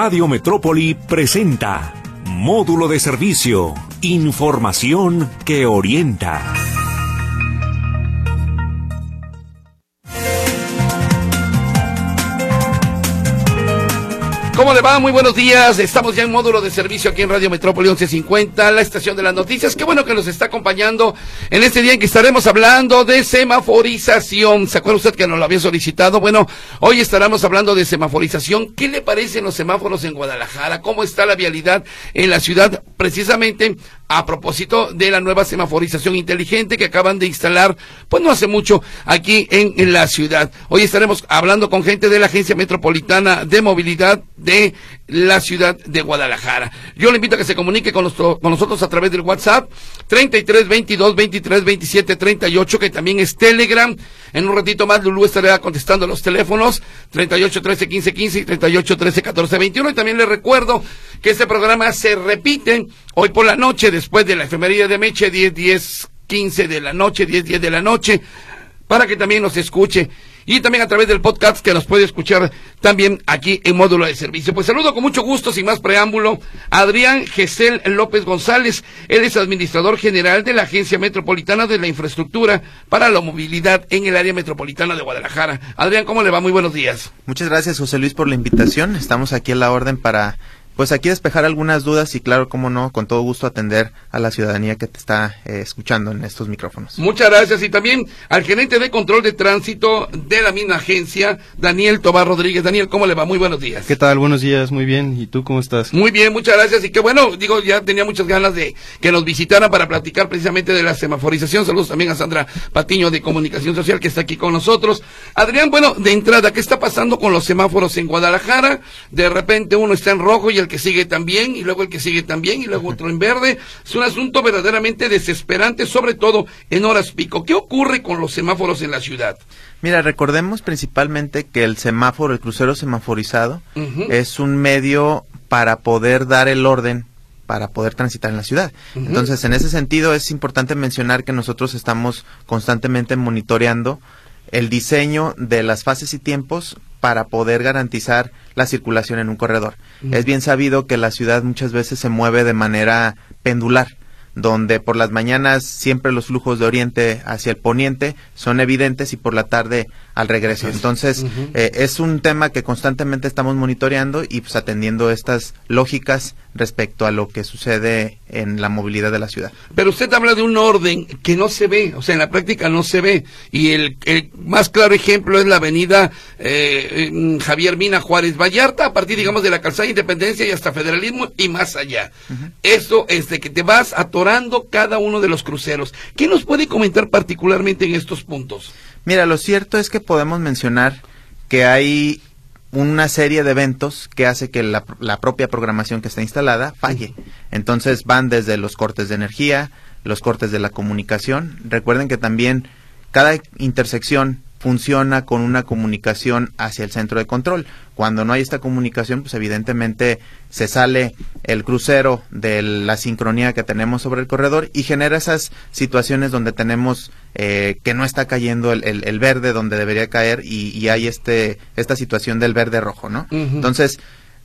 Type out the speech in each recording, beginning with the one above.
Radio Metrópoli presenta Módulo de Servicio, Información que orienta. ¿Cómo le va? Muy buenos días. Estamos ya en módulo de servicio aquí en Radio Metrópoli 1150, la estación de las noticias. Qué bueno que nos está acompañando en este día en que estaremos hablando de semaforización. ¿Se acuerda usted que nos lo había solicitado? Bueno, hoy estaremos hablando de semaforización. ¿Qué le parecen los semáforos en Guadalajara? ¿Cómo está la vialidad en la ciudad? Precisamente a propósito de la nueva semaforización inteligente que acaban de instalar, pues no hace mucho, aquí en, la ciudad. Hoy estaremos hablando con gente de la Agencia Metropolitana de Movilidad de la ciudad de Guadalajara. Yo le invito a que se comunique con, con nosotros a través del WhatsApp 33 22 23 27 38, que también es Telegram. En un ratito más Lulú estará contestando los teléfonos 38 13 15 15 y 38 13 14 21. Y también le recuerdo que este programa se repite hoy por la noche después de la efemería de Meche 10 10 15 de la noche, 10 10 de la noche, para que también nos escuche y también a través del podcast que nos puede escuchar también aquí en módulo de servicio. Pues saludo con mucho gusto, sin más preámbulo, a Adrián Gesell López González. Él es administrador general de la Agencia Metropolitana de la Infraestructura para la Movilidad en el área metropolitana de Guadalajara. Adrián, ¿cómo le va? Muy buenos días. Muchas gracias, José Luis, por la invitación. Estamos aquí a la orden para pues aquí despejar algunas dudas y claro, cómo no, con todo gusto atender a la ciudadanía que te está eh, escuchando en estos micrófonos. Muchas gracias y también al gerente de control de tránsito de la misma agencia, Daniel Tobar Rodríguez. Daniel, ¿cómo le va? Muy buenos días. ¿Qué tal? Buenos días, muy bien. ¿Y tú cómo estás? Muy bien, muchas gracias y qué bueno, digo, ya tenía muchas ganas de que nos visitaran para platicar precisamente de la semaforización. Saludos también a Sandra Patiño de Comunicación Social que está aquí con nosotros. Adrián, bueno, de entrada, ¿qué está pasando con los semáforos en Guadalajara? De repente uno está en rojo y el que sigue también y luego el que sigue también y luego otro en verde. Es un asunto verdaderamente desesperante, sobre todo en horas pico. ¿Qué ocurre con los semáforos en la ciudad? Mira, recordemos principalmente que el semáforo, el crucero semaforizado, es un medio para poder dar el orden para poder transitar en la ciudad. Entonces, en ese sentido, es importante mencionar que nosotros estamos constantemente monitoreando el diseño de las fases y tiempos para poder garantizar la circulación en un corredor. Es bien sabido que la ciudad muchas veces se mueve de manera pendular donde por las mañanas siempre los flujos de oriente hacia el poniente son evidentes y por la tarde al regreso. Entonces, eh, es un tema que constantemente estamos monitoreando y pues atendiendo estas lógicas respecto a lo que sucede en la movilidad de la ciudad. Pero usted habla de un orden que no se ve, o sea, en la práctica no se ve. Y el, más claro ejemplo es la avenida eh, Javier Mina Juárez Vallarta, a partir, digamos, de la calzada Independencia y hasta Federalismo y más allá. Eso es de que te vas atorando cada uno de los cruceros. ¿Qué nos puede comentar particularmente en estos puntos? Mira, lo cierto es que podemos mencionar que hay una serie de eventos que hace que la, propia programación que está instalada falle. Entonces van desde los cortes de energía, los cortes de la comunicación. Recuerden que también cada intersección funciona con una comunicación hacia el centro de control. Cuando no hay esta comunicación, pues evidentemente se sale el crucero de la sincronía que tenemos sobre el corredor y genera esas situaciones donde tenemos eh, que no está cayendo el, verde donde debería caer y, hay este esta situación del verde rojo, ¿no? Entonces,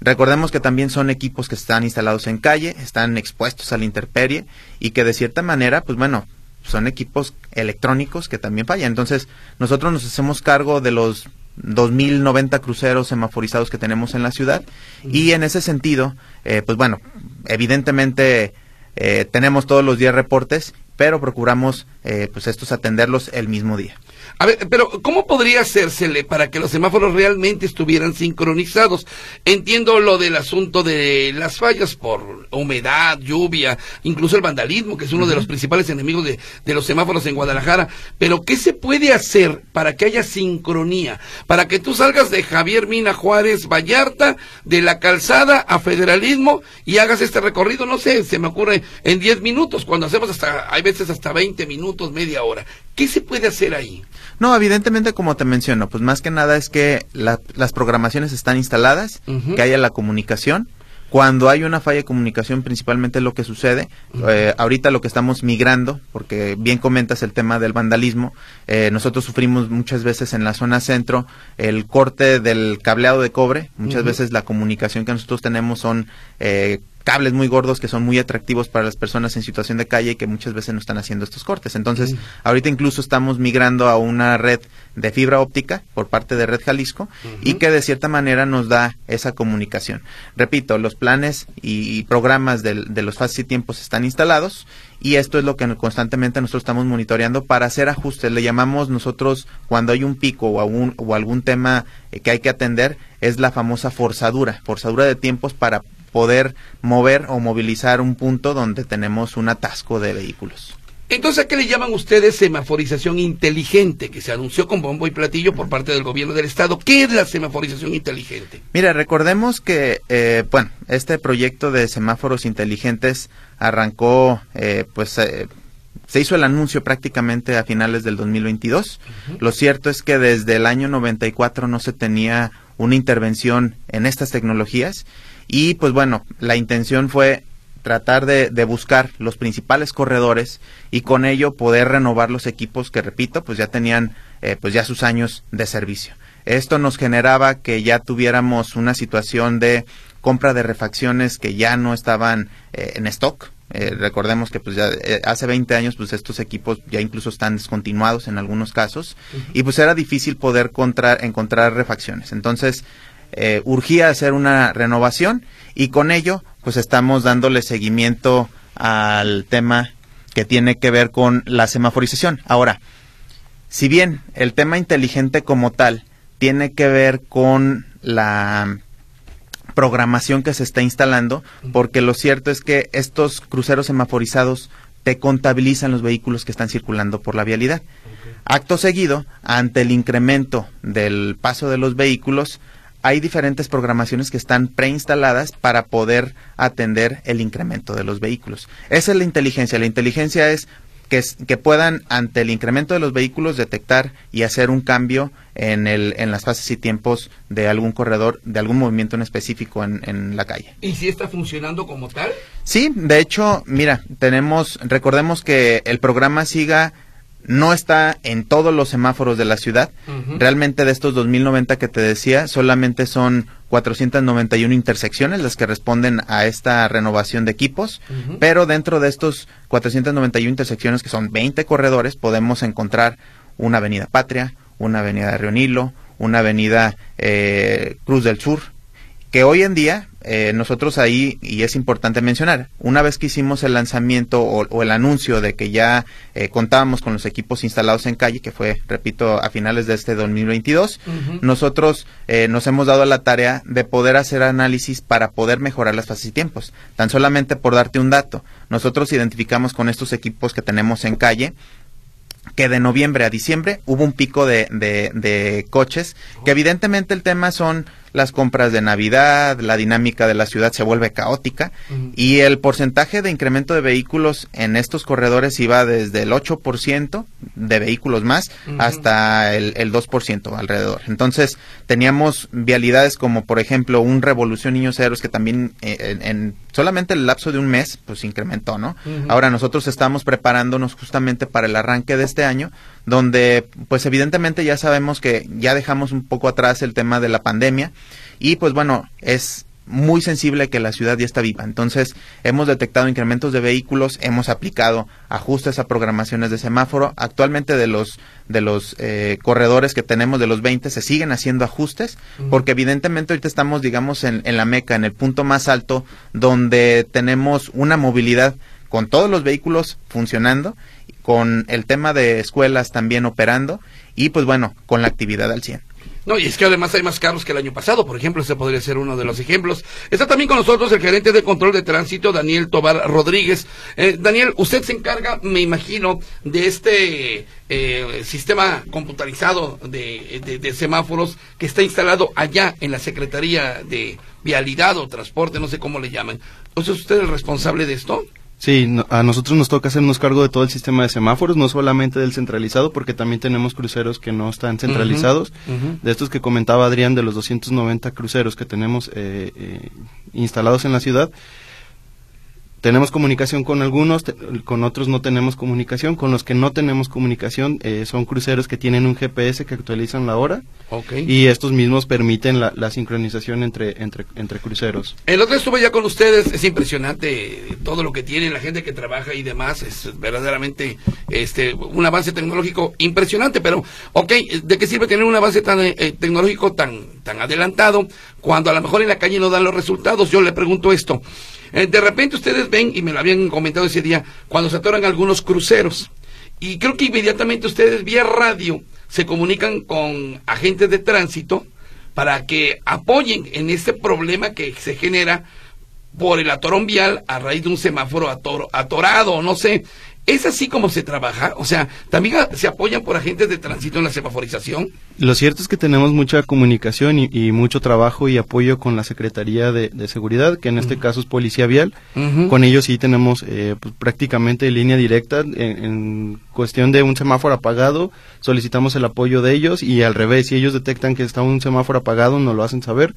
Recordemos que también son equipos que están instalados en calle, están expuestos a la intemperie y que de cierta manera, pues bueno, son equipos electrónicos que también fallan. Entonces, nosotros nos hacemos cargo de los 2.090 cruceros semaforizados que tenemos en la ciudad y en ese sentido, eh, pues bueno, evidentemente eh, tenemos todos los días reportes, pero procuramos eh, pues estos atenderlos el mismo día. A ver, pero ¿cómo podría hacérsele para que los semáforos realmente estuvieran sincronizados? Entiendo lo del asunto de las fallas por humedad, lluvia, incluso el vandalismo, que es uno de los principales enemigos de, de, los semáforos en Guadalajara. Pero ¿qué se puede hacer para que haya sincronía? Para que tú salgas de Javier Mina Juárez Vallarta, de la calzada a federalismo y hagas este recorrido, no sé, se me ocurre en 10 minutos, cuando hacemos hasta, hay veces hasta 20 minutos, media hora. ¿Qué se puede hacer ahí? No, evidentemente, como te menciono, pues más que nada es que las programaciones están instaladas, que haya la comunicación. Cuando hay una falla de comunicación, principalmente lo que sucede, eh, ahorita lo que estamos migrando, porque bien comentas el tema del vandalismo, eh, nosotros sufrimos muchas veces en la zona centro el corte del cableado de cobre, muchas veces la comunicación que nosotros tenemos son eh, cables muy gordos que son muy atractivos para las personas en situación de calle y que muchas veces no están haciendo estos cortes. Entonces, ahorita incluso estamos migrando a una red de fibra óptica por parte de Red Jalisco y que de cierta manera nos da esa comunicación. Repito, los planes y, programas de, los fases y tiempos están instalados y esto es lo que constantemente nosotros estamos monitoreando para hacer ajustes. Le llamamos nosotros cuando hay un pico o, algún, o algún tema eh, que hay que atender, es la famosa forzadura, forzadura de tiempos para poder mover o movilizar un punto donde tenemos un atasco de vehículos. Entonces, ¿a qué le llaman ustedes semaforización inteligente que se anunció con bombo y platillo por parte del gobierno del estado? ¿Qué es la semaforización inteligente? Mira, recordemos que, eh, bueno, este proyecto de semáforos inteligentes arrancó, eh, pues, eh, se hizo el anuncio prácticamente a finales del 2022. Lo cierto es que desde el año 94 no se tenía una intervención en estas tecnologías y pues bueno, la intención fue tratar de, buscar los principales corredores y con ello poder renovar los equipos que repito pues ya tenían eh, pues ya sus años de servicio. Esto nos generaba que ya tuviéramos una situación de compra de refacciones que ya no estaban eh, en stock. Eh, recordemos que pues ya hace 20 años pues estos equipos ya incluso están descontinuados en algunos casos. Y pues era difícil poder encontrar refacciones. Entonces eh, urgía hacer una renovación y con ello pues estamos dándole seguimiento al tema que tiene que ver con la semaforización. Ahora, si bien el tema inteligente como tal tiene que ver con la programación que se está instalando, porque lo cierto es que estos cruceros semaforizados te contabilizan los vehículos que están circulando por la vialidad. Acto seguido, ante el incremento del paso de los vehículos, hay diferentes programaciones que están preinstaladas para poder atender el incremento de los vehículos. Esa es la inteligencia. La inteligencia es que, que puedan, ante el incremento de los vehículos, detectar y hacer un cambio en, el, en las fases y tiempos de algún corredor, de algún movimiento en específico en, en la calle. ¿Y si está funcionando como tal? Sí, de hecho, mira, tenemos, recordemos que el programa siga no está en todos los semáforos de la ciudad. Realmente de estos 2090 que te decía, solamente son 491 intersecciones las que responden a esta renovación de equipos, pero dentro de estos 491 intersecciones, que son 20 corredores, podemos encontrar una avenida Patria, una avenida de Río Nilo, una avenida eh, Cruz del Sur, que hoy en día eh, nosotros ahí, y es importante mencionar, una vez que hicimos el lanzamiento o, el anuncio de que ya eh, contábamos con los equipos instalados en calle, que fue, repito, a finales de este 2022, nosotros eh, nos hemos dado la tarea de poder hacer análisis para poder mejorar las fases y tiempos. Tan solamente por darte un dato, nosotros identificamos con estos equipos que tenemos en calle que de noviembre a diciembre hubo un pico de, de coches, que evidentemente el tema son las compras de Navidad, la dinámica de la ciudad se vuelve caótica y el porcentaje de incremento de vehículos en estos corredores iba desde el 8% de vehículos más hasta el, el 2% alrededor. Entonces teníamos vialidades como por ejemplo un Revolución Niños Héroes que también eh, en, solamente el lapso de un mes pues incrementó, ¿no? Ahora nosotros estamos preparándonos justamente para el arranque de este año donde pues evidentemente ya sabemos que ya dejamos un poco atrás el tema de la pandemia y pues bueno, es muy sensible que la ciudad ya está viva. Entonces, hemos detectado incrementos de vehículos, hemos aplicado ajustes a programaciones de semáforo. Actualmente de los de los eh, corredores que tenemos de los 20 se siguen haciendo ajustes porque evidentemente ahorita estamos digamos en, en la meca, en el punto más alto donde tenemos una movilidad con todos los vehículos funcionando con el tema de escuelas también operando y pues bueno, con la actividad al 100. No, y es que además hay más carros que el año pasado, por ejemplo, ese podría ser uno de los ejemplos. Está también con nosotros el gerente de control de tránsito, Daniel Tobar Rodríguez. Eh, Daniel, usted se encarga, me imagino, de este eh, sistema computarizado de, de, semáforos que está instalado allá en la Secretaría de Vialidad o Transporte, no sé cómo le llaman. ¿Es usted el responsable de esto? Sí, a nosotros nos toca hacernos cargo de todo el sistema de semáforos, no solamente del centralizado, porque también tenemos cruceros que no están centralizados. De estos que comentaba Adrián, de los 290 cruceros que tenemos eh, eh, instalados en la ciudad, tenemos comunicación con algunos, con otros no tenemos comunicación. Con los que no tenemos comunicación eh, son cruceros que tienen un GPS que actualizan la hora. Y estos mismos permiten la, sincronización entre, entre, entre cruceros. El otro estuve ya con ustedes, es impresionante todo lo que tienen, la gente que trabaja y demás, es verdaderamente este un avance tecnológico impresionante, pero, ok, ¿de qué sirve tener un avance tan eh, tecnológico tan, tan adelantado cuando a lo mejor en la calle no dan los resultados? Yo le pregunto esto. Eh, de repente ustedes ven, y me lo habían comentado ese día, cuando se atoran algunos cruceros. Y creo que inmediatamente ustedes vía radio se comunican con agentes de tránsito para que apoyen en este problema que se genera por el atorón vial a raíz de un semáforo atorado, no sé. ¿Es así como se trabaja? O sea, ¿también se apoyan por agentes de tránsito en la semaforización? Lo cierto es que tenemos mucha comunicación y, mucho trabajo y apoyo con la Secretaría de, Seguridad, que en este caso es Policía Vial. Con ellos sí tenemos eh, pues, prácticamente línea directa. En, cuestión de un semáforo apagado, solicitamos el apoyo de ellos y al revés, si ellos detectan que está un semáforo apagado, nos lo hacen saber.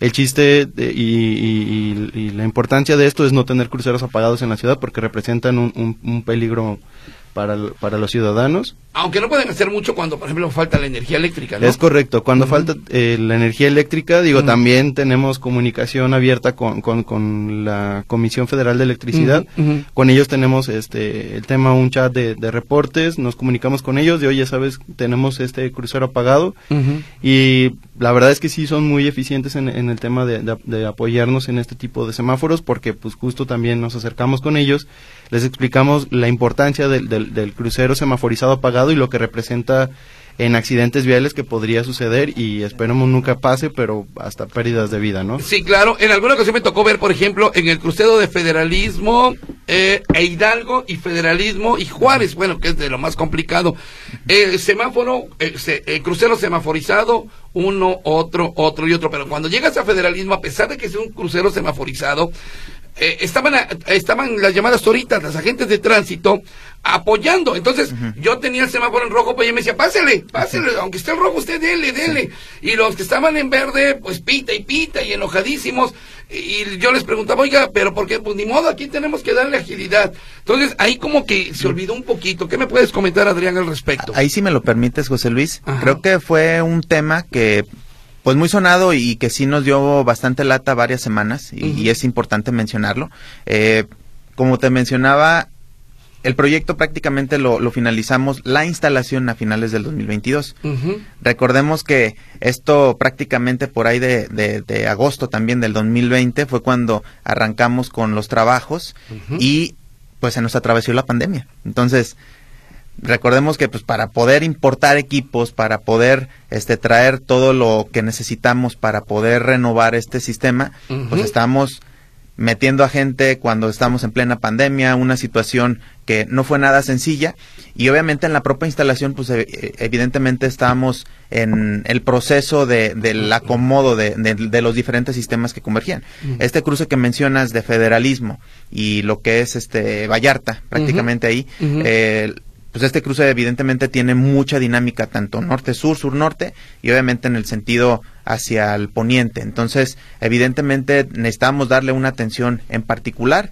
El chiste y, la importancia de esto es no tener cruceros apagados en la ciudad porque representan un peligro para, para los ciudadanos. Aunque no pueden hacer mucho cuando, por ejemplo, falta la energía eléctrica, Es correcto. Cuando falta eh, la energía eléctrica, digo, también tenemos comunicación abierta con, con, la Comisión Federal de Electricidad. Con ellos tenemos este el tema, un chat de, reportes, nos comunicamos con ellos de, oye, sabes, tenemos este crucero apagado. Y la verdad es que sí son muy eficientes en, el tema de, de, apoyarnos en este tipo de semáforos, porque pues justo también nos acercamos con ellos, les explicamos la importancia del del, crucero semaforizado apagado y lo que representa en accidentes viales que podría suceder y esperemos nunca pase, pero hasta pérdidas de vida, ¿no? Sí, claro. En alguna ocasión me tocó ver, por ejemplo, en el crucero de federalismo eh, e Hidalgo y federalismo y Juárez, bueno, que es de lo más complicado. El semáforo, el crucero semaforizado, uno, otro, otro y otro, pero cuando llegas a federalismo, a pesar de que es un crucero semaforizado, eh, estaban, estaban las llamadas toritas, las agentes de tránsito, apoyando. Entonces, yo tenía el semáforo en rojo, pues ella me decía, pásele, pásele, aunque esté en rojo, usted dele, dele. Y los que estaban en verde, pues pita y pita y enojadísimos. Y yo les preguntaba, oiga, pero porque Pues ni modo, aquí tenemos que darle agilidad. Entonces, ahí como que se olvidó un poquito. ¿Qué me puedes comentar, Adrián, al respecto? Ahí sí me lo permites, José Luis. Creo que fue un tema que pues muy sonado y que sí nos dio bastante lata varias semanas y, es importante mencionarlo. Eh, como te mencionaba, el proyecto prácticamente lo, finalizamos la instalación a finales del 2022. Recordemos que esto prácticamente por ahí de, de, agosto también del 2020 fue cuando arrancamos con los trabajos y pues se nos atravesó la pandemia. Entonces, recordemos que pues para poder importar equipos, para poder este traer todo lo que necesitamos para poder renovar este sistema, pues estamos metiendo a gente cuando estamos en plena pandemia, una situación que no fue nada sencilla. Y obviamente en la propia instalación pues e, e, evidentemente estábamos en el proceso de, del acomodo de, de, los diferentes sistemas que convergían. Este cruce que mencionas de federalismo y lo que es este Vallarta prácticamente ahí, eh, pues este cruce evidentemente tiene mucha dinámica, tanto norte-sur, sur-norte, y obviamente en el sentido hacia el poniente. Entonces, evidentemente necesitamos darle una atención en particular.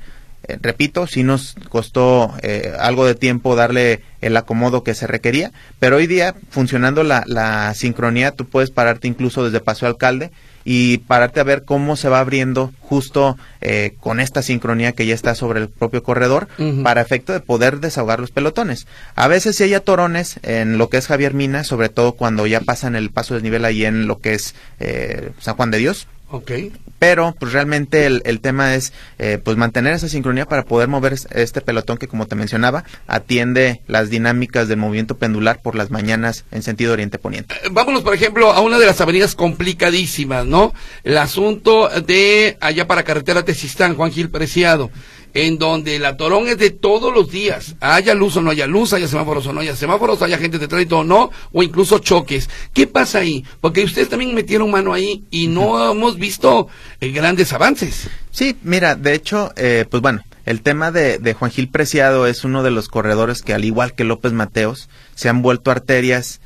Eh, repito, sí nos costó eh, algo de tiempo darle el acomodo que se requería, pero hoy día, funcionando la, la sincronía, tú puedes pararte incluso desde Paseo Alcalde y pararte a ver cómo se va abriendo justo eh, con esta sincronía que ya está sobre el propio corredor para efecto de poder desahogar los pelotones. A veces si hay atorones en lo que es Javier Mina, sobre todo cuando ya pasan el paso del nivel ahí en lo que es eh, San Juan de Dios, Ok. Pero, pues realmente el, el tema es, eh, pues mantener esa sincronía para poder mover este pelotón que, como te mencionaba, atiende las dinámicas del movimiento pendular por las mañanas en sentido oriente-poniente. Eh, vámonos, por ejemplo, a una de las avenidas complicadísimas, ¿no? El asunto de allá para carretera Tesistán, Juan Gil Preciado en donde el atorón es de todos los días, haya luz o no haya luz, haya semáforos o no haya semáforos, haya gente de tránsito o no, o incluso choques. ¿Qué pasa ahí? Porque ustedes también metieron mano ahí y no hemos visto eh, grandes avances. Sí, mira, de hecho, eh, pues bueno, El tema de, de Juan Gil Preciado es uno de los corredores que, al igual que López Mateos, se han vuelto arterias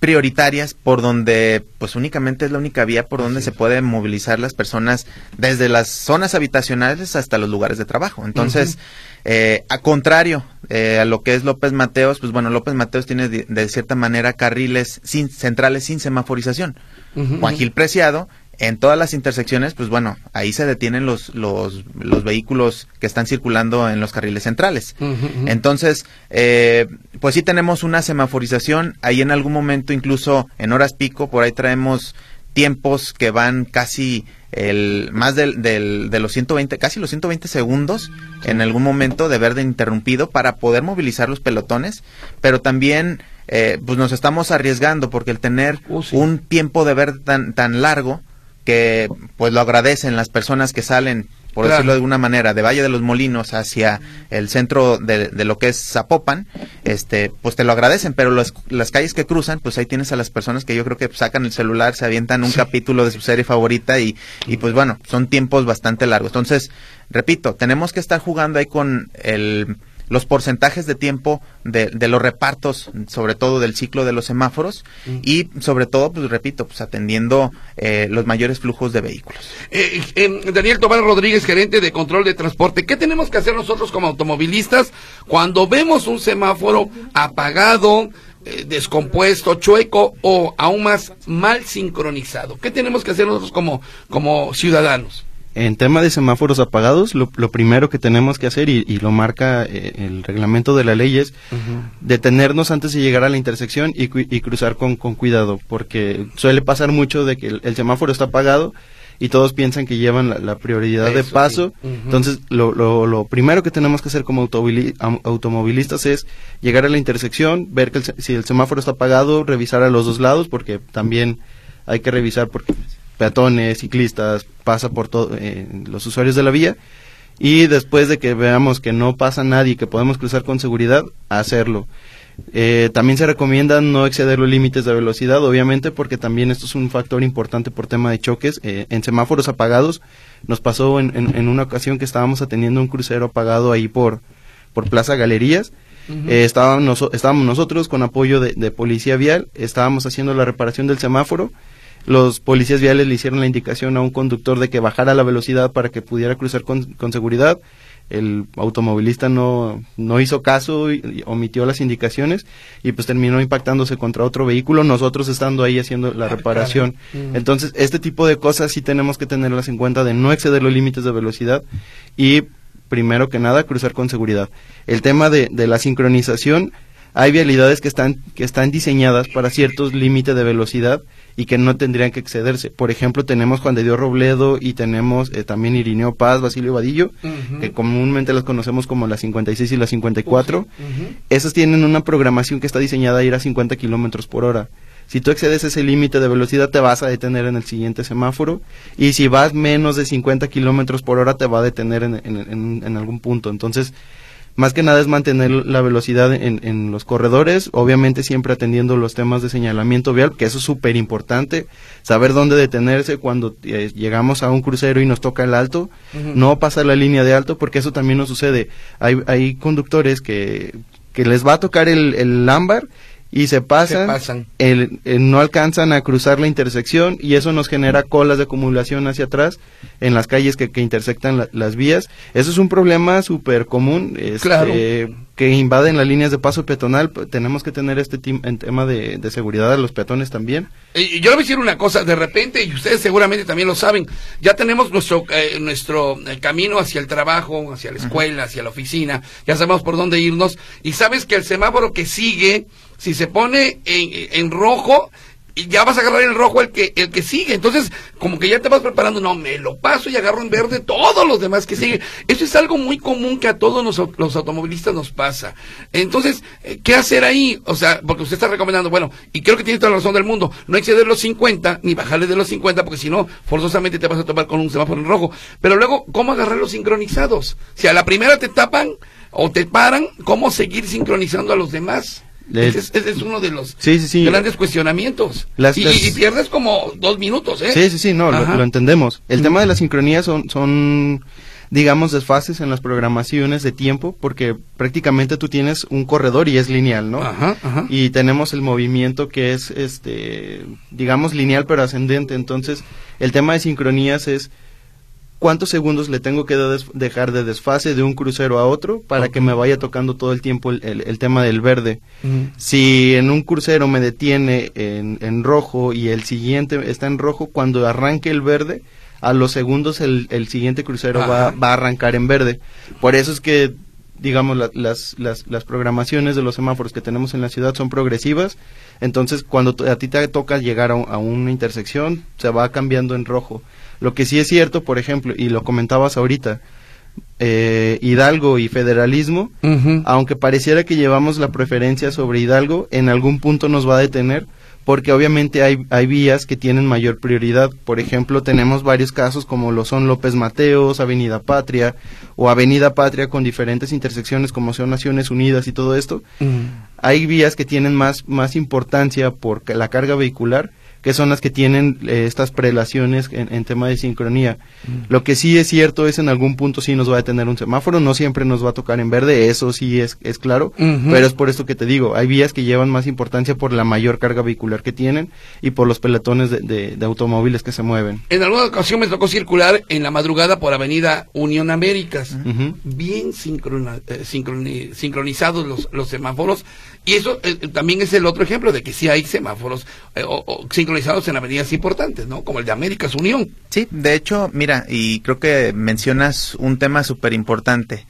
prioritarias por donde pues únicamente es la única vía por donde se pueden movilizar las personas desde las zonas habitacionales hasta los lugares de trabajo. Entonces, eh, a contrario eh, a lo que es López Mateos, pues bueno, López Mateos tiene de, cierta manera carriles sin, centrales sin semaforización. Juan Gil Preciado en todas las intersecciones, pues bueno, ahí se detienen los, los, los vehículos que están circulando en los carriles centrales. Entonces, eh, pues sí tenemos una semaforización, ahí en algún momento, incluso en horas pico, por ahí traemos tiempos que van casi el más del, del, de los 120, casi los 120 segundos en algún momento de verde interrumpido para poder movilizar los pelotones, pero también eh, pues nos estamos arriesgando porque el tener uh, un tiempo de verde tan, tan largo, que pues lo agradecen las personas que salen por decirlo de alguna manera, de Valle de los Molinos hacia el centro de, lo que es Zapopan, este, pues te lo agradecen, pero las calles que cruzan, pues ahí tienes a las personas que yo creo que sacan el celular, se avientan un capítulo de su serie favorita y, y pues bueno, son tiempos bastante largos. Entonces, repito, tenemos que estar jugando ahí con el los porcentajes de tiempo de, de, los repartos, sobre todo del ciclo de los semáforos, y sobre todo, pues repito, pues atendiendo eh, los mayores flujos de vehículos. Eh, eh, Daniel Tobar Rodríguez, gerente de control de transporte, ¿qué tenemos que hacer nosotros como automovilistas cuando vemos un semáforo apagado? descompuesto, chueco o aún más mal sincronizado. ¿Qué tenemos que hacer nosotros como, como ciudadanos? En tema de semáforos apagados, lo, primero que tenemos que hacer, y, lo marca eh, el reglamento de la ley, es detenernos antes de llegar a la intersección y, cruzar con, cuidado, porque suele pasar mucho de que el, semáforo está apagado y todos piensan que llevan la, prioridad de paso. Entonces, lo, lo, primero que tenemos que hacer como automovilistas es llegar a la intersección, ver que si el semáforo está apagado, revisar a los dos lados, porque también hay que revisar porque peatones, ciclistas, pasa por todos eh, los usuarios de la vía y después de que veamos que no pasa nadie y que podemos cruzar con seguridad, hacerlo. Eh, también se recomienda no exceder los límites de velocidad, obviamente, porque también esto es un factor importante por tema de choques. Eh, en semáforos apagados, nos pasó en, en, una ocasión que estábamos atendiendo un crucero apagado ahí por, por Plaza Galerías. estábamos, estábamos nosotros con apoyo de, de, policía vial, estábamos haciendo la reparación del semáforo los policías viales le hicieron la indicación a un conductor de que bajara la velocidad para que pudiera cruzar con, seguridad. El automovilista no, no hizo caso y, omitió las indicaciones y pues terminó impactándose contra otro vehículo, nosotros estando ahí haciendo la ah, reparación. Mm. Entonces, este tipo de cosas sí tenemos que tenerlas en cuenta de no exceder los límites de velocidad y primero que nada cruzar con seguridad. El tema de, de la sincronización, hay vialidades que están, que están diseñadas para ciertos límites de velocidad y que no tendrían que excederse. Por ejemplo, tenemos Juan de Dios Robledo y tenemos eh, también Irineo Paz, Basilio Vadillo, que comúnmente las conocemos como las 56 y las 54. Esas tienen una programación que está diseñada a ir a 50 kilómetros por hora. Si tú excedes ese límite de velocidad, te vas a detener en el siguiente semáforo. Y si vas menos de 50 kilómetros por hora, te va a detener en, en, en algún punto. Entonces, más que nada es mantener la velocidad en, en los corredores, obviamente siempre atendiendo los temas de señalamiento vial, que eso es súper importante, saber dónde detenerse cuando eh, llegamos a un crucero y nos toca el alto, no pasar la línea de alto, porque eso también nos sucede. Hay, hay conductores que, que les va a tocar el, el ámbar y se pasan, El, no alcanzan a cruzar la intersección y eso nos genera colas de acumulación hacia atrás en las calles que, que intersectan las vías. Eso es un problema súper común este, que invaden las líneas de paso peatonal. Tenemos que tener este tema de, seguridad de los peatones también. Y yo le voy a decir una cosa, de repente, y ustedes seguramente también lo saben, ya tenemos nuestro, eh, nuestro eh, camino hacia el trabajo, hacia la escuela, hacia la oficina, ya sabemos por dónde irnos y sabes que el semáforo que sigue si se pone en, en rojo, ya vas a agarrar el rojo el que el que sigue. Entonces, como que ya te vas preparando, no, me lo paso y agarro en verde todos los demás que siguen. Eso es algo muy común que a todos los, automovilistas nos pasa. Entonces, eh, ¿qué hacer ahí? O sea, porque usted está recomendando, bueno, y creo que tiene toda la razón del mundo, no exceder los 50 ni bajarle de los 50 porque si no, forzosamente te vas a topar con un semáforo en rojo. Pero luego, ¿cómo agarrar los sincronizados? Si a la primera te tapan o te paran, ¿cómo seguir sincronizando a los demás? Ese, es uno de los grandes cuestionamientos. y, pierdes como dos minutos, ¿eh? Sí, sí, sí, no, lo, entendemos. El tema de la sincronía son, son digamos, desfases en las programaciones de tiempo, porque prácticamente tú tienes un corredor y es lineal, ¿no? Ajá, ajá. Y tenemos el movimiento que es, este, digamos, lineal pero ascendente. Entonces, el tema de sincronías es cuántos segundos le tengo que dejar de desfase de un crucero a otro para que me vaya tocando todo el tiempo el, el- el tema del verde. Si en un crucero me detiene en, en rojo y el siguiente está en rojo, cuando arranque el verde, a los segundos el, el siguiente crucero va, va a arrancar en verde. Por eso es que, digamos, la- las, las, las programaciones de los semáforos que tenemos en la ciudad son progresivas. Entonces, cuando a ti te toca llegar a, un- a una intersección, se va cambiando en rojo. Lo que sí es cierto, por ejemplo, y lo comentabas ahorita, eh, Hidalgo y federalismo, aunque pareciera que llevamos la preferencia sobre Hidalgo, en algún punto nos va a detener porque obviamente hay, hay vías que tienen mayor prioridad. Por ejemplo, tenemos varios casos como lo son López Mateos, Avenida Patria o Avenida Patria con diferentes intersecciones como son Naciones Unidas y todo esto. Hay vías que tienen más, más importancia por la carga vehicular que son las que tienen eh, estas prelaciones en, en tema de sincronía. Lo que sí es cierto es en algún punto sí nos va a detener un semáforo, no siempre nos va a tocar en verde, eso sí es, es claro, pero es por esto que te digo, hay vías que llevan más importancia por la mayor carga vehicular que tienen y por los pelotones de, de- de automóviles que se mueven. En alguna ocasión me tocó circular en la madrugada por Avenida Unión Américas. Bien sincrona- eh, sincroni- sincronizados los, los semáforos. Y eso eh, también es el otro ejemplo de que sí hay semáforos eh, o- o sincronizados en avenidas importantes, ¿no? Como el de Américas Unión. Sí, de hecho, mira, y creo que mencionas un tema súper importante.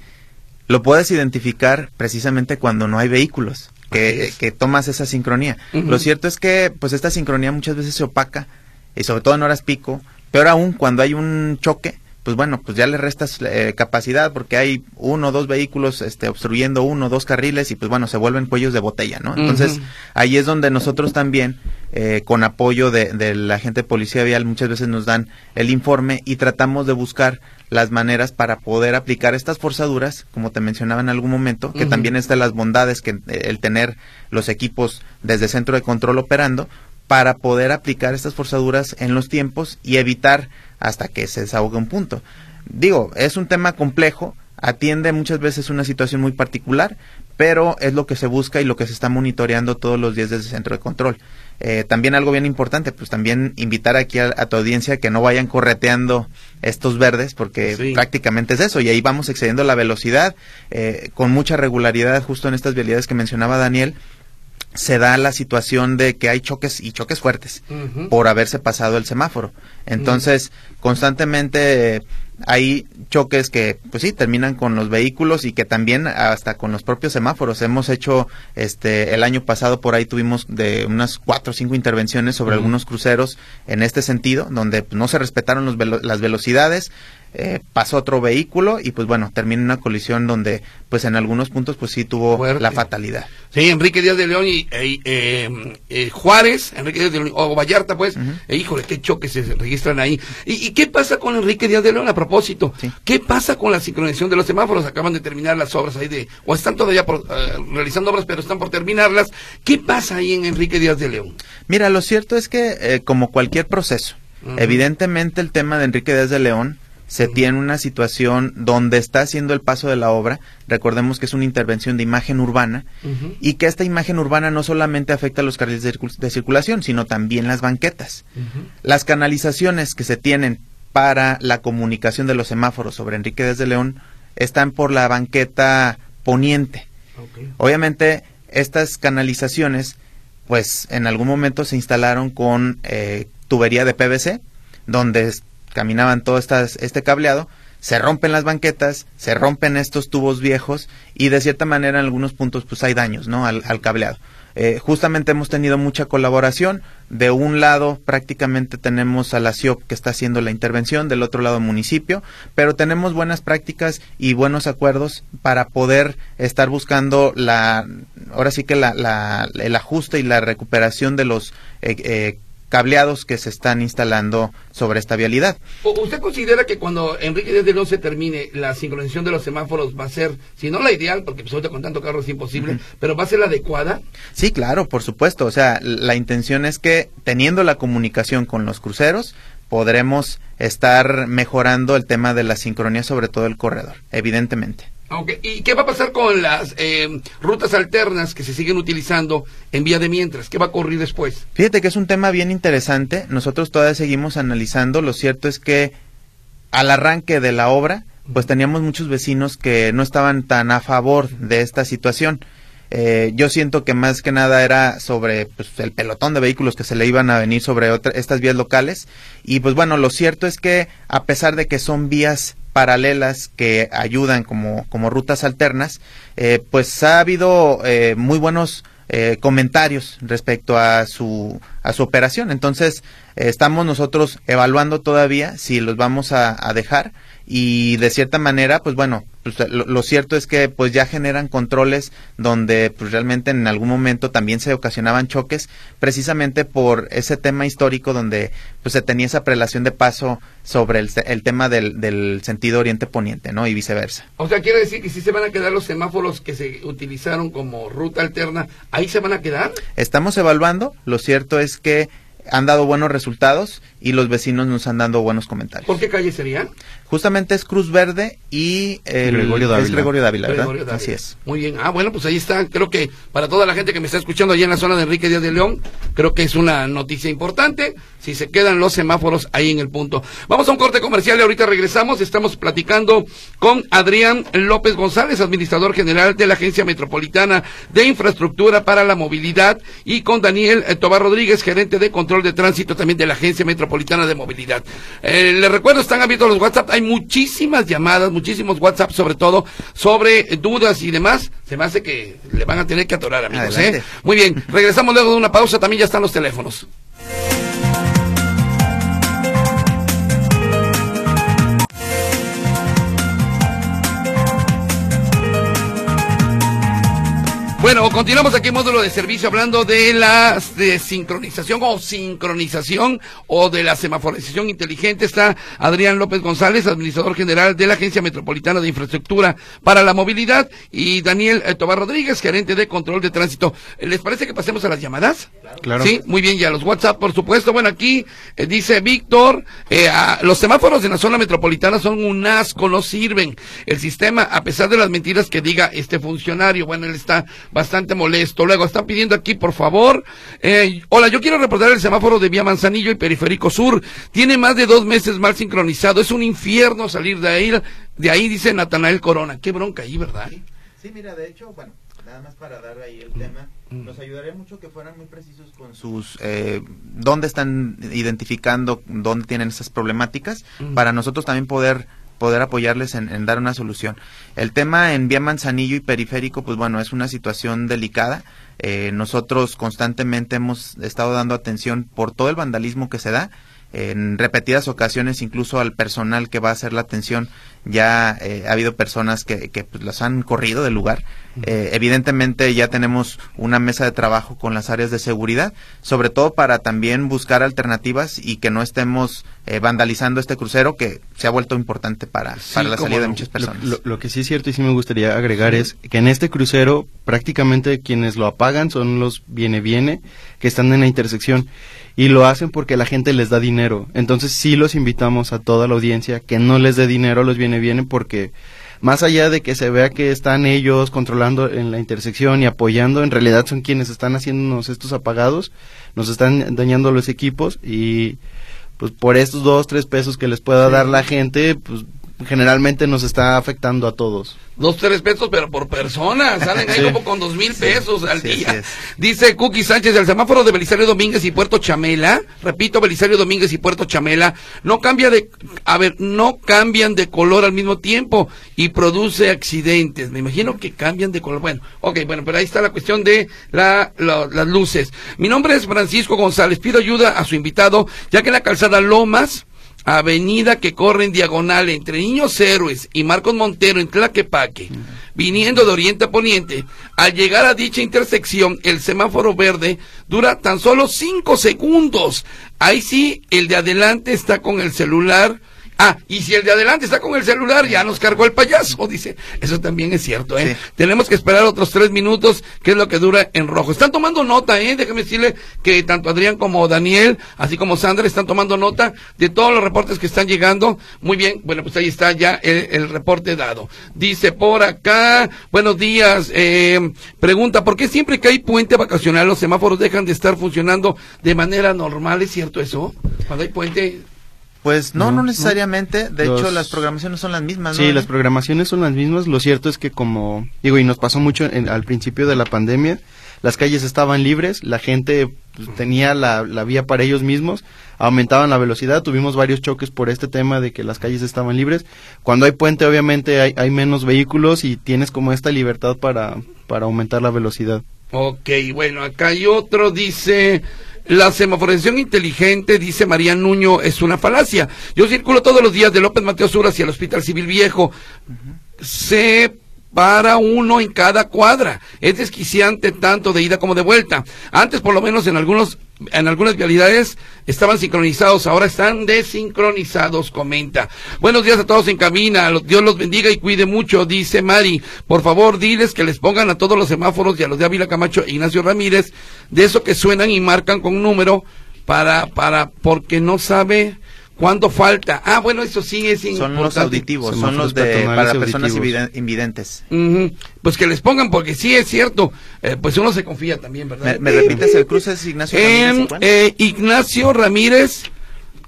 Lo puedes identificar precisamente cuando no hay vehículos, que, es. que tomas esa sincronía. Lo cierto es que, pues, esta sincronía muchas veces se opaca, y sobre todo en horas pico. Peor aún, cuando hay un choque, pues bueno, pues ya le restas eh, capacidad porque hay uno o dos vehículos este, obstruyendo uno o dos carriles y pues bueno, se vuelven cuellos de botella, ¿no? Entonces, ahí es donde nosotros también, eh, con apoyo de, de la gente de policía vial, muchas veces nos dan el informe y tratamos de buscar las maneras para poder aplicar estas forzaduras, como te mencionaba en algún momento, que también está las bondades que eh, el tener los equipos desde centro de control operando para poder aplicar estas forzaduras en los tiempos y evitar hasta que se desahogue un punto. Digo, es un tema complejo, atiende muchas veces una situación muy particular, pero es lo que se busca y lo que se está monitoreando todos los días desde el centro de control. Eh, también algo bien importante, pues también invitar aquí a, a tu audiencia que no vayan correteando estos verdes, porque Sí. prácticamente es eso, y ahí vamos excediendo la velocidad eh, con mucha regularidad, justo en estas vialidades que mencionaba Daniel, se da la situación de que hay choques y choques fuertes por haberse pasado el semáforo. Entonces, constantemente hay choques que, pues sí, terminan con los vehículos y que también hasta con los propios semáforos. Hemos hecho, este, el año pasado por ahí tuvimos de unas cuatro o cinco intervenciones sobre algunos cruceros en este sentido, donde no se respetaron los velo- las velocidades, eh, pasó otro vehículo y pues bueno, termina una colisión donde pues en algunos puntos pues sí tuvo Fuerte. la fatalidad. Sí, Enrique Díaz de León y eh, eh, eh, Juárez, Enrique Díaz de León, o Vallarta, pues, Ujú. eh, híjole, qué choques se registran ahí. ¿Y, y qué pasa con Enrique Díaz de León a propósito? Sí. ¿Qué pasa con la sincronización de los semáforos? Acaban de terminar las obras ahí de, o están todavía por, realizando obras, pero están por terminarlas. ¿Qué pasa ahí en Enrique Díaz de León? Mira, lo cierto es que eh, como cualquier proceso, evidentemente el tema de Enrique Díaz de León se tiene una situación donde está haciendo el paso de la obra, recordemos que es una intervención de imagen urbana, y que esta imagen urbana no solamente afecta a los carriles de, circul- de circulación, sino también las banquetas. Las canalizaciones que se tienen para la comunicación de los semáforos sobre Enrique Díaz de León están por la banqueta poniente. Obviamente, estas canalizaciones, pues en algún momento se instalaron con eh, tubería de PVC, donde caminaban todo estas, este cableado, se rompen las banquetas, se rompen estos tubos viejos y de cierta manera en algunos puntos pues hay daños, ¿no? Al, cableado. Eh, justamente hemos tenido mucha colaboración. De un lado prácticamente tenemos a la CIOP que está haciendo la intervención, del otro lado municipio, pero tenemos buenas prácticas y buenos acuerdos para poder estar buscando la, ahora sí que la- el ajuste y la recuperación de los eh, eh, cableados que se están instalando sobre esta vialidad. ¿O ¿Usted considera que cuando Enrique Díaz de León se termine, la sincronización de los semáforos va a ser, si no la ideal, porque pues ahorita con tanto carro es imposible, pero va a ser la adecuada? Sí, claro, por supuesto. O sea, la intención es que teniendo la comunicación con los cruceros, podremos estar mejorando el tema de la sincronía, sobre todo el corredor, evidentemente. Okay. ¿Y qué va a pasar con las eh, rutas alternas que se siguen utilizando en vía de mientras? ¿Qué va a ocurrir después? Fíjate que es un tema bien interesante. Nosotros todavía seguimos analizando. Lo cierto es que al arranque de la obra, pues teníamos muchos vecinos que no estaban tan a favor de esta situación. Eh, yo siento que más que nada era sobre pues, el pelotón de vehículos que se le iban a venir sobre estas vías locales. Y pues bueno, lo cierto es que a pesar de que son vías paralelas que ayudan como, como rutas alternas, eh, pues ha habido eh, muy buenos eh, comentarios respecto a su, a su operación. Entonces, estamos nosotros evaluando todavía si los vamos a, dejar y de cierta manera, pues bueno, pues lo, cierto es que pues ya generan controles donde pues realmente en algún momento también se ocasionaban choques precisamente por ese tema histórico donde pues se tenía esa prelación de paso sobre el, el tema del, del sentido oriente-poniente, ¿no? Y viceversa. O sea, quiere decir que si se van a quedar los semáforos que se utilizaron como ruta alterna, ¿ahí se van a quedar? Estamos evaluando, lo cierto es que han dado buenos resultados y los vecinos nos han dado buenos comentarios. ¿Por qué calle serían? Justamente es Cruz Verde y el, Gregorio Dávila. Es Gregorio Dávila, ¿verdad? Así es. Muy bien. Ah, bueno, pues ahí está. Creo que para toda la gente que me está escuchando allá en la zona de Enrique Díaz de León, creo que es una noticia importante. Si se quedan los semáforos ahí en el punto. Vamos a un corte comercial y ahorita regresamos. Estamos platicando con Adrián López González, administrador general de la Agencia Metropolitana de Infraestructura para la Movilidad, y con Daniel eh, Tobar Rodríguez, gerente de control de tránsito también de la Agencia Metropolitana de Movilidad. Eh, les recuerdo, están abiertos los WhatsApp hay muchísimas llamadas, muchísimos WhatsApp sobre todo, sobre dudas y demás. Se me hace que le van a tener que atorar, amigos. ¿eh? Muy bien, regresamos luego de una pausa, también ya están los teléfonos. Bueno, continuamos aquí en módulo de servicio hablando de la de sincronización o sincronización o de la semaforización inteligente. Está Adrián López González, administrador general de la Agencia Metropolitana de Infraestructura para la Movilidad, y Daniel eh, Tobar Rodríguez, gerente de control de tránsito. ¿Les parece que pasemos a las llamadas? Claro. Sí, muy bien, ya los WhatsApp, por supuesto. Bueno, aquí eh, dice Víctor, eh, los semáforos en la zona metropolitana son un asco, no sirven. El sistema, a pesar de las mentiras que diga este funcionario, bueno, él está bastante molesto. Luego están pidiendo aquí, por favor, eh, hola, yo quiero reportar el semáforo de Vía Manzanillo y Periférico Sur. Tiene más de dos meses mal sincronizado. Es un infierno salir de ahí. De ahí dice Natanael Corona. Qué bronca ahí, ¿verdad? Sí, mira, de hecho, bueno, nada más para dar ahí el tema, mm. nos ayudaría mucho que fueran muy precisos con sus, eh, dónde están identificando, dónde tienen esas problemáticas, mm. para nosotros también poder poder apoyarles en, dar una solución. El tema en vía Manzanillo y periférico, pues bueno, es una situación delicada. Eh, nosotros constantemente hemos estado dando atención por todo el vandalismo que se da. En repetidas ocasiones, incluso al personal que va a hacer la atención, ya eh, ha habido personas que, que pues, los han corrido del lugar. Eh, evidentemente ya tenemos una mesa de trabajo con las áreas de seguridad, sobre todo para también buscar alternativas y que no estemos eh, vandalizando este crucero que se ha vuelto importante para, para la salida de muchas personas. Lo, que sí es cierto y sí me gustaría agregar es que en este crucero prácticamente quienes lo apagan son los viene-viene que están en la intersección y lo hacen porque la gente les da dinero. Entonces sí los invitamos a toda la audiencia que no les dé dinero los viene-viene porque más allá de que se vea que están ellos controlando en la intersección y apoyando, en realidad son quienes están haciéndonos estos apagados, nos están dañando los equipos y pues por estos dos, tres pesos que les pueda dar la gente, pues generalmente nos está afectando a todos. Dos, tres pesos, pero por persona. Salen ahí como con dos mil pesos al día. Dice Cookie Sánchez, el semáforo de Belisario Domínguez y Puerto Chamela, repito, Belisario Domínguez y Puerto Chamela, no cambia de, a ver, no cambian de color al mismo tiempo y produce accidentes. Me imagino que cambian de color. Bueno, ok, bueno, pero ahí está la cuestión de la, las luces. Mi nombre es Francisco González. Pido ayuda a su invitado, ya que en la calzada Lomas, avenida que corre en diagonal entre Niños Héroes y Marcos Montero en Tlaquepaque, viniendo de oriente a poniente, al llegar a dicha intersección, el semáforo verde dura tan solo cinco segundos. Ahí sí, el de adelante está con el celular Ah, y si el de adelante está con el celular, ya nos cargó el payaso, dice. Eso también es cierto, ¿eh? Tenemos que esperar otros tres minutos, que es lo que dura en rojo. Están tomando nota, ¿eh? Déjame decirle que tanto Adrián como Daniel, así como Sandra, están tomando nota de todos los reportes que están llegando. Muy bien, bueno, pues ahí está ya el, reporte dado. Dice por acá, buenos días, eh, pregunta, ¿por qué siempre que hay puente vacacional los semáforos dejan de estar funcionando de manera normal? ¿Es cierto eso? Cuando hay puente... Pues no, no, necesariamente. De hecho, las programaciones son las mismas. Sí, las programaciones son las mismas. Lo cierto es que como digo, y nos pasó mucho al principio de la pandemia, las calles estaban libres, la gente pues, tenía la, vía para ellos mismos, aumentaban la velocidad, tuvimos varios choques por este tema de que las calles estaban libres. Cuando hay puente, obviamente hay, hay menos vehículos y tienes como esta libertad para, para aumentar la velocidad. Ok, bueno, acá hay otro, dice... La semaforización inteligente, dice María Nuño, es una falacia. Yo circulo todos los días de López Mateo Sur hacia el Hospital Civil Viejo. Se para uno en cada cuadra. Es desquiciante tanto de ida como de vuelta. Antes, por lo menos en algunos en algunas vialidades estaban sincronizados, ahora están desincronizados, comenta. Buenos días a todos en cabina, Dios los bendiga y cuide mucho, dice Mari. Por favor, diles que les pongan a todos los semáforos y a los de Ávila Camacho e Ignacio Ramírez, de eso que suenan y marcan con número para, para, porque no sabe ¿Cuánto falta? Ah, bueno, eso sí es importante. Son los auditivos, son los de para personas invidentes. Pues que les pongan, porque sí es cierto, eh, pues uno se confía también, ¿verdad? ¿Me, repites el cruce es Ignacio Ramírez? Eh, Ignacio Ramírez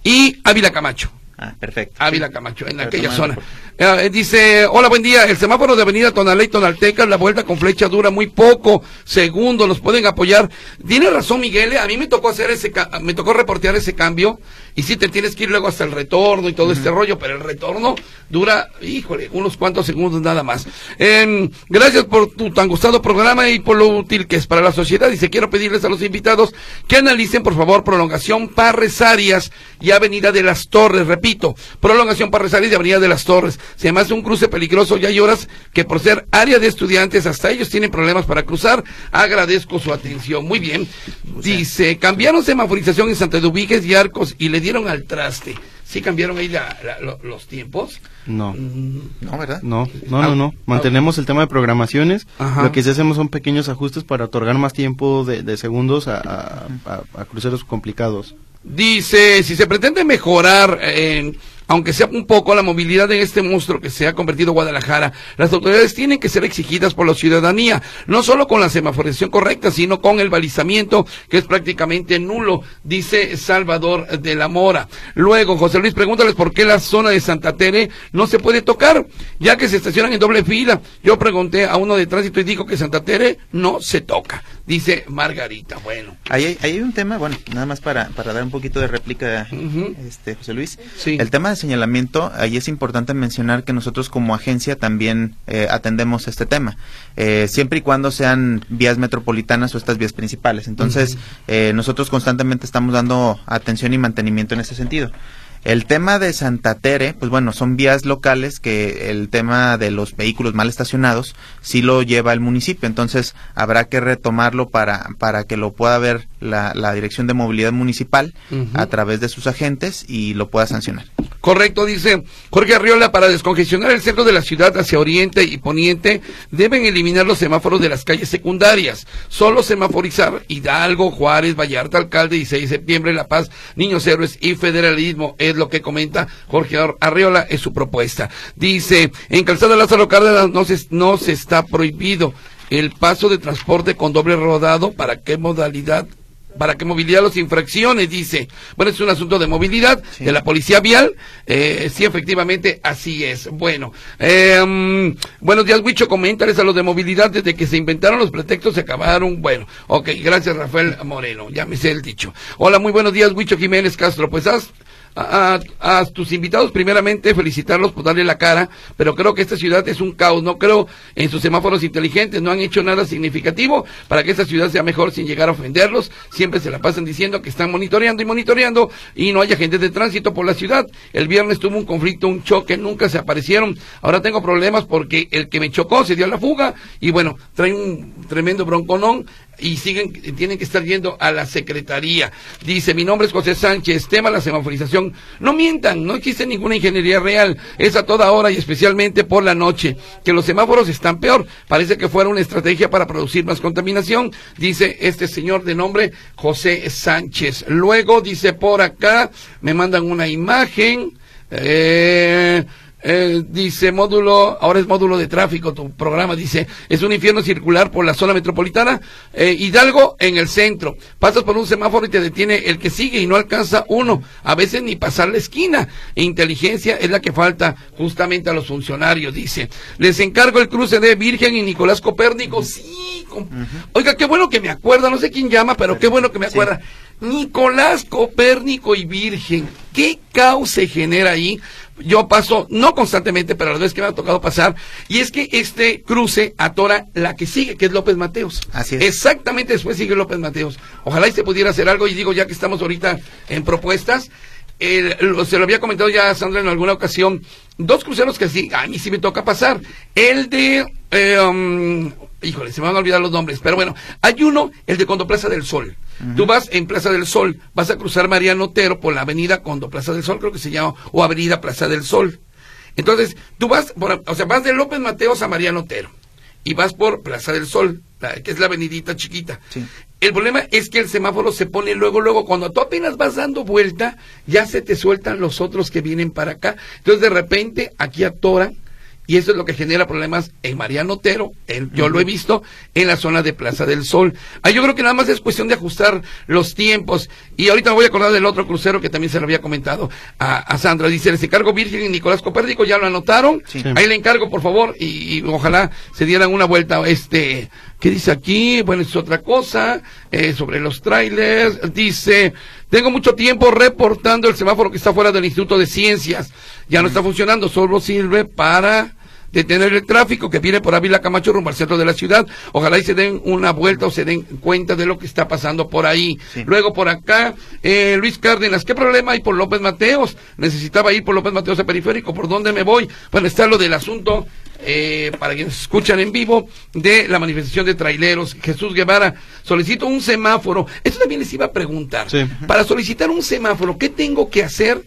y Ávila Camacho. Ah, perfecto. Ávila Camacho, en aquella zona. Eh, dice, hola, buen día. El semáforo de Avenida Tonalá y Tonalteca, la vuelta con flecha dura muy poco segundo, nos pueden apoyar. Tiene razón, Miguel, a mí me tocó hacer ese, me tocó reportear ese cambio y sí te tienes que ir luego hasta el retorno y todo este rollo, pero el retorno dura, híjole, unos cuantos segundos nada más. Eh, gracias por tu tan gustado programa y por lo útil que es para la sociedad. Dice, quiero pedirles a los invitados que analicen, por favor, prolongación Parresarias y Avenida de las Torres. Repito, prolongación Parresarias y Avenida de las Torres. Se me hace un cruce peligroso y hay horas que por ser área de estudiantes hasta ellos tienen problemas para cruzar. Agradezco su atención. Muy bien. Dice, cambiaron semaforización en Santa Eduviges y Arcos y le dieron al traste. ¿Sí cambiaron ahí los tiempos? No. Mm. No, ¿verdad? No, no, no, no. Mantenemos el tema de programaciones. Lo que sí hacemos son pequeños ajustes para otorgar más tiempo de, segundos a, a, cruceros complicados. Dice, si se pretende mejorar en aunque sea un poco la movilidad en este monstruo que se ha convertido Guadalajara, las autoridades tienen que ser exigidas por la ciudadanía, no solo con la semaforización correcta, sino con el balizamiento, que es prácticamente nulo, dice Salvador de la Mora. Luego, José Luis, pregúntales por qué la zona de Santa Tere no se puede tocar, ya que se estacionan en doble fila. Yo pregunté a uno de tránsito y dijo que Santa Tere no se toca dice Margarita. Bueno. Ahí hay, un tema, bueno, nada más para, para dar un poquito de réplica, este, José Luis. Sí. El tema de señalamiento, ahí es importante mencionar que nosotros como agencia también eh, atendemos este tema, eh, siempre y cuando sean vías metropolitanas o estas vías principales. Entonces, eh, nosotros constantemente estamos dando atención y mantenimiento en ese sentido. El tema de Santa Tere, pues bueno, son vías locales que el tema de los vehículos mal estacionados sí lo lleva el municipio, entonces habrá que retomarlo para, para que lo pueda ver la, la Dirección de Movilidad Municipal a través de sus agentes y lo pueda sancionar. Correcto, dice Jorge Arriola, para descongestionar el centro de la ciudad hacia oriente y poniente, deben eliminar los semáforos de las calles secundarias. Solo semaforizar Hidalgo, Juárez, Vallarta, Alcalde, 16 de septiembre, La Paz, Niños Héroes y Federalismo. Es lo que comenta Jorge Arriola, es su propuesta. Dice, en Calzada Lázaro Cárdenas no se, no se está prohibido el paso de transporte con doble rodado. ¿Para qué modalidad para que movilidad los infracciones, dice. Bueno, es un asunto de movilidad de la policía vial. Eh, sí, efectivamente, así es. Bueno, eh, buenos días, Huicho. Coméntales a los de movilidad. Desde que se inventaron los pretextos, se acabaron. Bueno, ok, gracias, Rafael Moreno. Ya me sé el dicho. Hola, muy buenos días, Huicho Jiménez Castro. Pues haz a, a, tus invitados, primeramente, felicitarlos por darle la cara, pero creo que esta ciudad es un caos. No creo en sus semáforos inteligentes, no han hecho nada significativo para que esta ciudad sea mejor sin llegar a ofenderlos. Siempre se la pasan diciendo que están monitoreando y monitoreando y no haya gente de tránsito por la ciudad. El viernes tuvo un conflicto, un choque, nunca se aparecieron. Ahora tengo problemas porque el que me chocó se dio la fuga y bueno, trae un tremendo bronconón y siguen, tienen que estar yendo a la secretaría. Dice, mi nombre es José Sánchez, tema la semaforización. No mientan, no existe ninguna ingeniería real, es a toda hora y especialmente por la noche, que los semáforos están peor. Parece que fuera una estrategia para producir más contaminación, dice este señor de nombre José Sánchez. Luego dice por acá, me mandan una imagen, eh, eh, dice módulo, ahora es módulo de tráfico, tu programa dice, es un infierno circular por la zona metropolitana, eh, Hidalgo en el centro, pasas por un semáforo y te detiene el que sigue y no alcanza uno, a veces ni pasar la esquina, inteligencia es la que falta justamente a los funcionarios, dice, les encargo el cruce de Virgen y Nicolás Copérnico, sí, oiga, qué bueno que me acuerda, no sé quién llama, pero qué bueno que me acuerda. Nicolás Copérnico y Virgen, ¿qué caos se genera ahí? yo paso, no constantemente, pero a la vez que me ha tocado pasar, y es que este cruce atora la que sigue, que es López Mateos. Así es. Exactamente después sigue López Mateos. Ojalá y se pudiera hacer algo, y digo, ya que estamos ahorita en propuestas, se lo había comentado ya a Sandra en alguna ocasión, dos cruceros que sí, a mí sí me toca pasar. El de, eh, um, híjole, se me van a olvidar los nombres, pero bueno, hay uno, el de Condo Plaza del Sol. Tú vas en Plaza del Sol, vas a cruzar Mariano Otero por la avenida Condo Plaza del Sol, creo que se llama, o avenida Plaza del Sol. Entonces, tú vas, por, o sea, vas de López Mateos a Mariano Otero y vas por Plaza del Sol, que es la avenidita chiquita. El problema es que el semáforo se pone luego, luego, cuando tú apenas vas dando vuelta, ya se te sueltan los otros que vienen para acá. Entonces, de repente, aquí atoran y eso es lo que genera problemas en Mariano Otero, yo lo he visto, en la zona de Plaza del Sol. Ah, yo creo que nada más es cuestión de ajustar los tiempos. Y ahorita me voy a acordar del otro crucero que también se lo había comentado a, Sandra. Dice, les encargo Virgen y Nicolás Copérnico, ya lo anotaron. Ahí le encargo, por favor, y, ojalá se dieran una vuelta. Este, ¿qué dice aquí? Bueno, es otra cosa, eh, sobre los trailers. Dice, tengo mucho tiempo reportando el semáforo que está fuera del Instituto de Ciencias. Ya no está funcionando, solo sirve para detener el tráfico que viene por Ávila Camacho rumbo al centro de la ciudad. Ojalá y se den una vuelta o se den cuenta de lo que está pasando por ahí. Luego por acá, eh, Luis Cárdenas, ¿qué problema hay por López Mateos? Necesitaba ir por López Mateos a periférico, ¿por dónde me voy? Bueno, está lo del asunto, eh, para quienes escuchan en vivo, de la manifestación de traileros. Jesús Guevara, solicito un semáforo. Esto también les iba a preguntar. Para solicitar un semáforo, ¿qué tengo que hacer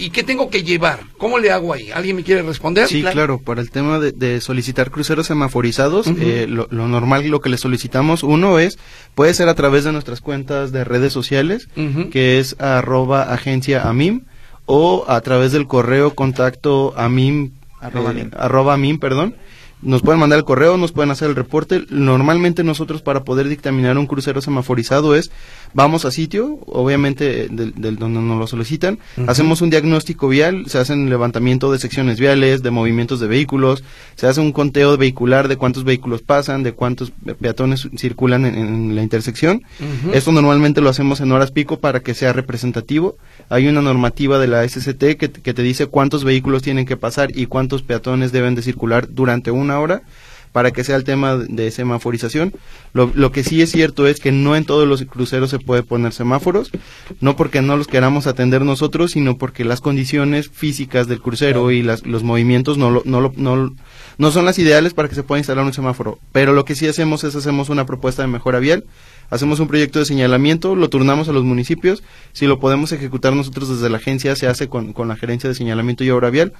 ¿Y qué tengo que llevar? ¿Cómo le hago ahí? ¿Alguien me quiere responder? Sí, claro. Para el tema de, solicitar cruceros semaforizados, eh, lo, normal, lo que le solicitamos, uno es, puede ser a través de nuestras cuentas de redes sociales, que es arroba agencia AMIM, o a través del correo contacto AMIM, arroba, eh, arroba AMIM, perdón, nos pueden mandar el correo, nos pueden hacer el reporte. Normalmente nosotros para poder dictaminar un crucero semaforizado es, vamos a sitio, obviamente del, donde nos lo solicitan, hacemos un diagnóstico vial, se hace un levantamiento de secciones viales, de movimientos de vehículos, se hace un conteo vehicular de cuántos vehículos pasan, de cuántos peatones circulan en, la intersección. Esto normalmente lo hacemos en horas pico para que sea representativo. Hay una normativa de la SCT que, que te dice cuántos vehículos tienen que pasar y cuántos peatones deben de circular durante una hora para que sea el tema de semaforización. Lo, lo, que sí es cierto es que no en todos los cruceros se puede poner semáforos, no porque no los queramos atender nosotros, sino porque las condiciones físicas del crucero y las, los movimientos no, no, no, no son las ideales para que se pueda instalar un semáforo. Pero lo que sí hacemos es hacemos una propuesta de mejora vial, hacemos un proyecto de señalamiento, lo turnamos a los municipios, si lo podemos ejecutar nosotros desde la agencia, se hace con, con la gerencia de señalamiento y obra vial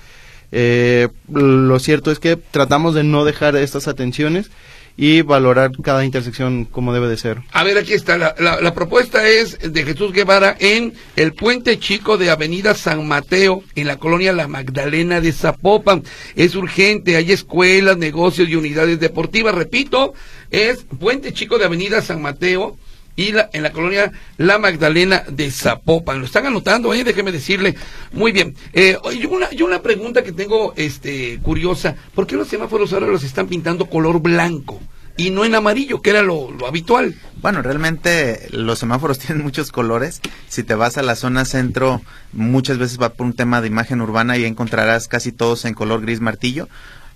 eh, lo cierto es que tratamos de no dejar estas atenciones y valorar cada intersección como debe de ser. A ver, aquí está. La, la, propuesta es de Jesús Guevara en el puente chico de Avenida San Mateo, en la colonia La Magdalena de Zapopan. Es urgente, hay escuelas, negocios y unidades deportivas. Repito, es puente chico de Avenida San Mateo, y en la colonia La Magdalena de Zapopan. Lo están anotando, ¿eh? déjeme decirle. Muy bien. Eh, una, yo una pregunta que tengo este, curiosa. ¿Por qué los semáforos ahora los están pintando color blanco? y no en amarillo, que era lo, lo, habitual. Bueno, realmente los semáforos tienen muchos colores. Si te vas a la zona centro, muchas veces va por un tema de imagen urbana y encontrarás casi todos en color gris martillo.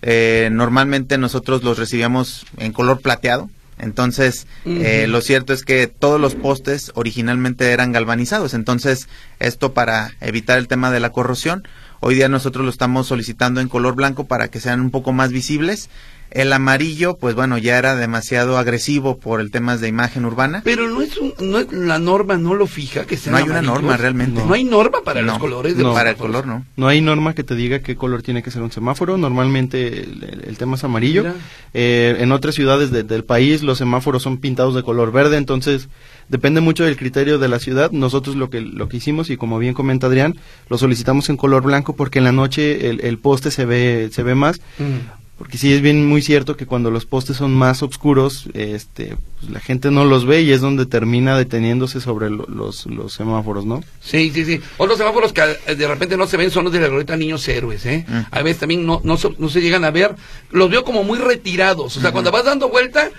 Eh, normalmente nosotros los recibíamos en color plateado, entonces, eh, lo cierto es que todos los postes originalmente eran galvanizados. Entonces, esto para evitar el tema de la corrosión, hoy día nosotros lo estamos solicitando en color blanco para que sean un poco más visibles. El amarillo, pues bueno, ya era demasiado agresivo por el tema de imagen urbana. Pero no es, un, no es la norma, no lo fija que sea No hay una norma realmente. No, hay norma para los colores de no, los para el color no. No hay norma que te diga qué color tiene que ser un semáforo. Normalmente el, el- el tema es amarillo. Eh, en otras ciudades de- del país los semáforos son pintados de color verde, entonces depende mucho del criterio de la ciudad. Nosotros lo que lo que hicimos y como bien comenta Adrián, lo solicitamos en color blanco porque en la noche el, el poste se ve se ve más. Mm. Porque sí es bien muy cierto que cuando los postes son más oscuros, este, pues, la gente no los ve y es donde termina deteniéndose sobre lo- los, los semáforos, ¿no? Sí, sí, sí. Otros semáforos que eh, de repente no se ven son los de la glorieta Niños Héroes, ¿eh? Mm. A veces también no, no, se- no se llegan a ver. Los veo como muy retirados. O sea, cuando vas dando vuelta,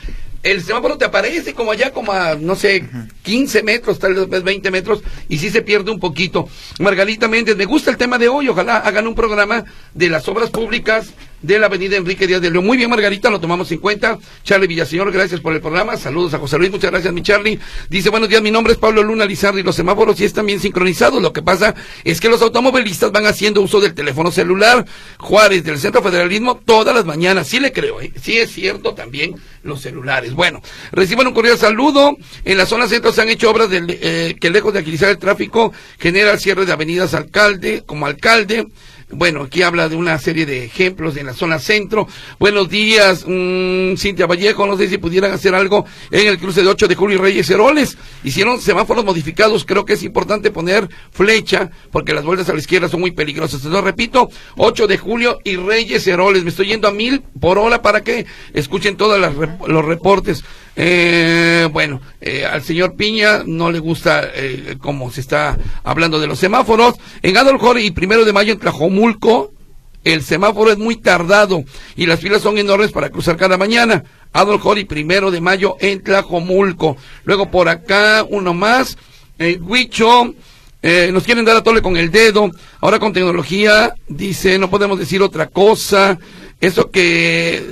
el semáforo te aparece como allá, como a, no sé, 15 metros, tal vez 20 metros, y sí se pierde un poquito. Margarita Méndez, me gusta el tema de hoy. Ojalá hagan un programa de las obras públicas de la avenida Enrique Díaz de León. Muy bien, Margarita, lo tomamos en cuenta. Charlie Villaseñor, gracias por el programa. Saludos a José Luis, muchas gracias, mi Charlie. Dice, buenos días, mi nombre es Pablo Luna Lizardi. Los semáforos sí están bien sincronizados. Lo que pasa es que los automovilistas van haciendo uso del teléfono celular. Juárez, del Centro Federalismo, todas las mañanas. Sí le creo, ¿eh? Sí es cierto también los celulares. Bueno, reciban un cordial saludo. En la zona centro se han hecho obras del, eh, que lejos de agilizar el tráfico genera el cierre de avenidas alcalde, como alcalde. Bueno, aquí habla de una serie de ejemplos en la zona centro. Buenos días, mm, Cintia Vallejo. No sé si pudieran hacer algo en el cruce de 8 de julio y Reyes Heroles. Hicieron semáforos modificados. Creo que es importante poner flecha porque las vueltas a la izquierda son muy peligrosas. Entonces, repito, 8 de julio y Reyes Heroles. Me estoy yendo a mil por hora para que escuchen todos los reportes. Eh, bueno, eh, al señor Piña no le gusta eh, cómo se está hablando de los semáforos. En Adolf Jorge y primero de mayo en Tlajomulco, el semáforo es muy tardado y las filas son enormes para cruzar cada mañana. Adolf Jorge y primero de mayo en Tlajomulco. Luego por acá uno más, eh, Huicho. Eh, nos quieren dar a tole con el dedo. Ahora con tecnología, dice, no podemos decir otra cosa. Eso que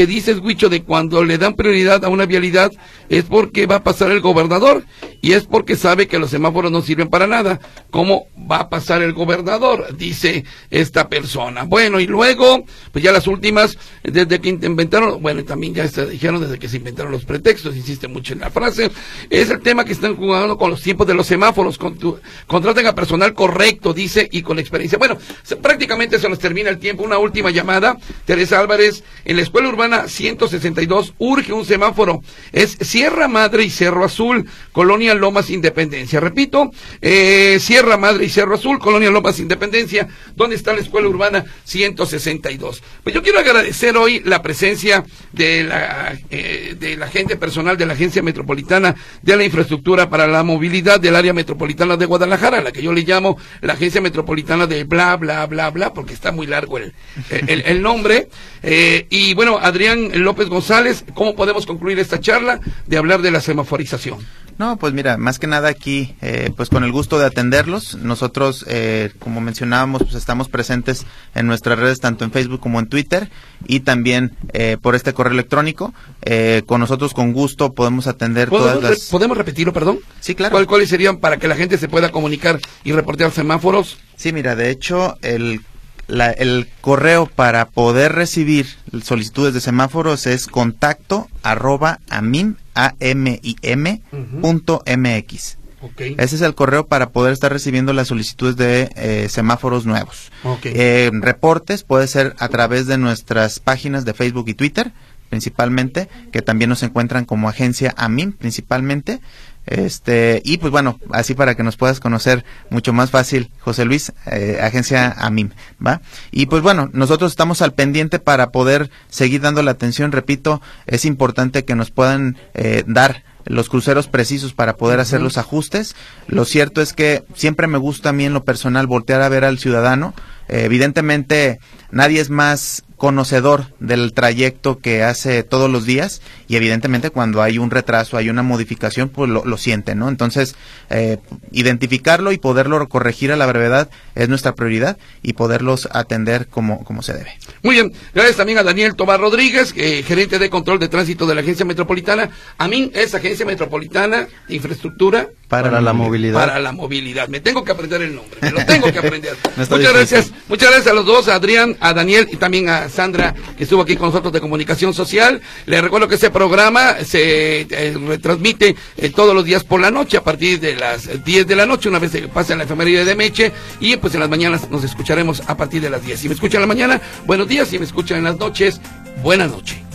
que dices, Huicho, de cuando le dan prioridad a una vialidad es porque va a pasar el gobernador y es porque sabe que los semáforos no sirven para nada. ¿Cómo va a pasar el gobernador? Dice esta persona. Bueno, y luego, pues ya las últimas, desde que inventaron, bueno, también ya se dijeron desde que se inventaron los pretextos, insiste mucho en la frase, es el tema que están jugando con los tiempos de los semáforos. Contraten a personal correcto, dice, y con experiencia. Bueno, prácticamente se nos termina el tiempo. Una última llamada. Teresa Álvarez, en la escuela urbana 162 urge un semáforo. Es Sierra Madre y Cerro Azul, Colonia Lomas Independencia. Repito, eh, Sierra Madre y Cerro Azul, Colonia Lomas Independencia, donde está la escuela urbana 162. Pues yo quiero agradecer hoy la presencia de la, eh, de la gente personal de la Agencia Metropolitana de la Infraestructura para la Movilidad del Área Metropolitana de Guadalajara, a la que yo le llamo la Agencia Metropolitana de bla, bla, bla, bla, porque está muy largo el, el, nombre. Eh, y bueno, Adrián López González, ¿cómo podemos concluir esta charla de hablar de la semaforización? No, pues mira, más que nada aquí, eh, pues con el gusto de atenderlos. Nosotros, eh, como mencionábamos, pues estamos presentes en nuestras redes, tanto en Facebook como en Twitter, y también eh, por este correo electrónico. Eh, con nosotros, con gusto, podemos atender todas ¿Podemos, las... ¿Podemos repetirlo, perdón? Sí, claro. ¿Cuál- ¿Cuáles serían para que la gente se pueda comunicar y reportear semáforos? Sí, mira, de hecho, el, la- el correo para poder recibir solicitudes de semáforos es contacto arroba amim, a m i m punto mx. Ok. Ese es el correo para poder estar recibiendo las solicitudes de eh, semáforos nuevos. Eh, reportes puede ser a través de nuestras páginas de Facebook y Twitter, principalmente, que también nos encuentran como agencia AMIM, principalmente. Este, y pues bueno, así para que nos puedas conocer mucho más fácil, José Luis, eh, agencia AMIM, ¿va? Y pues bueno, nosotros estamos al pendiente para poder seguir dando la atención, repito, es importante que nos puedan eh, dar los cruceros precisos para poder hacer los ajustes. Lo cierto es que siempre me gusta a mí en lo personal voltear a ver al ciudadano. Eh, evidentemente nadie es más conocedor del trayecto que hace todos los días y evidentemente cuando hay un retraso, hay una modificación, pues lo, lo siente, ¿no? Entonces, eh, identificarlo y poderlo corregir a la brevedad es nuestra prioridad y poderlos atender como, como se debe. Muy bien, gracias también a Daniel Tomás Rodríguez, eh, gerente de control de tránsito de la Agencia Metropolitana. A mí es Agencia Metropolitana de Infraestructura Para, la movilidad. para la movilidad. Me tengo que aprender el nombre, me lo tengo que aprender. Muchas difícil. gracias Muchas gracias a los dos, a Adrián, a Daniel y también a Sandra, que estuvo aquí con nosotros de Comunicación Social. Les recuerdo que este programa se eh, retransmite eh, todos los días por la noche, a partir de las 10 de la noche, una vez que pasa la efeméride de Meche, y pues en las mañanas nos escucharemos a partir de las 10. Si me escuchan en la mañana, buenos días, si me escuchan en las noches, buena noche.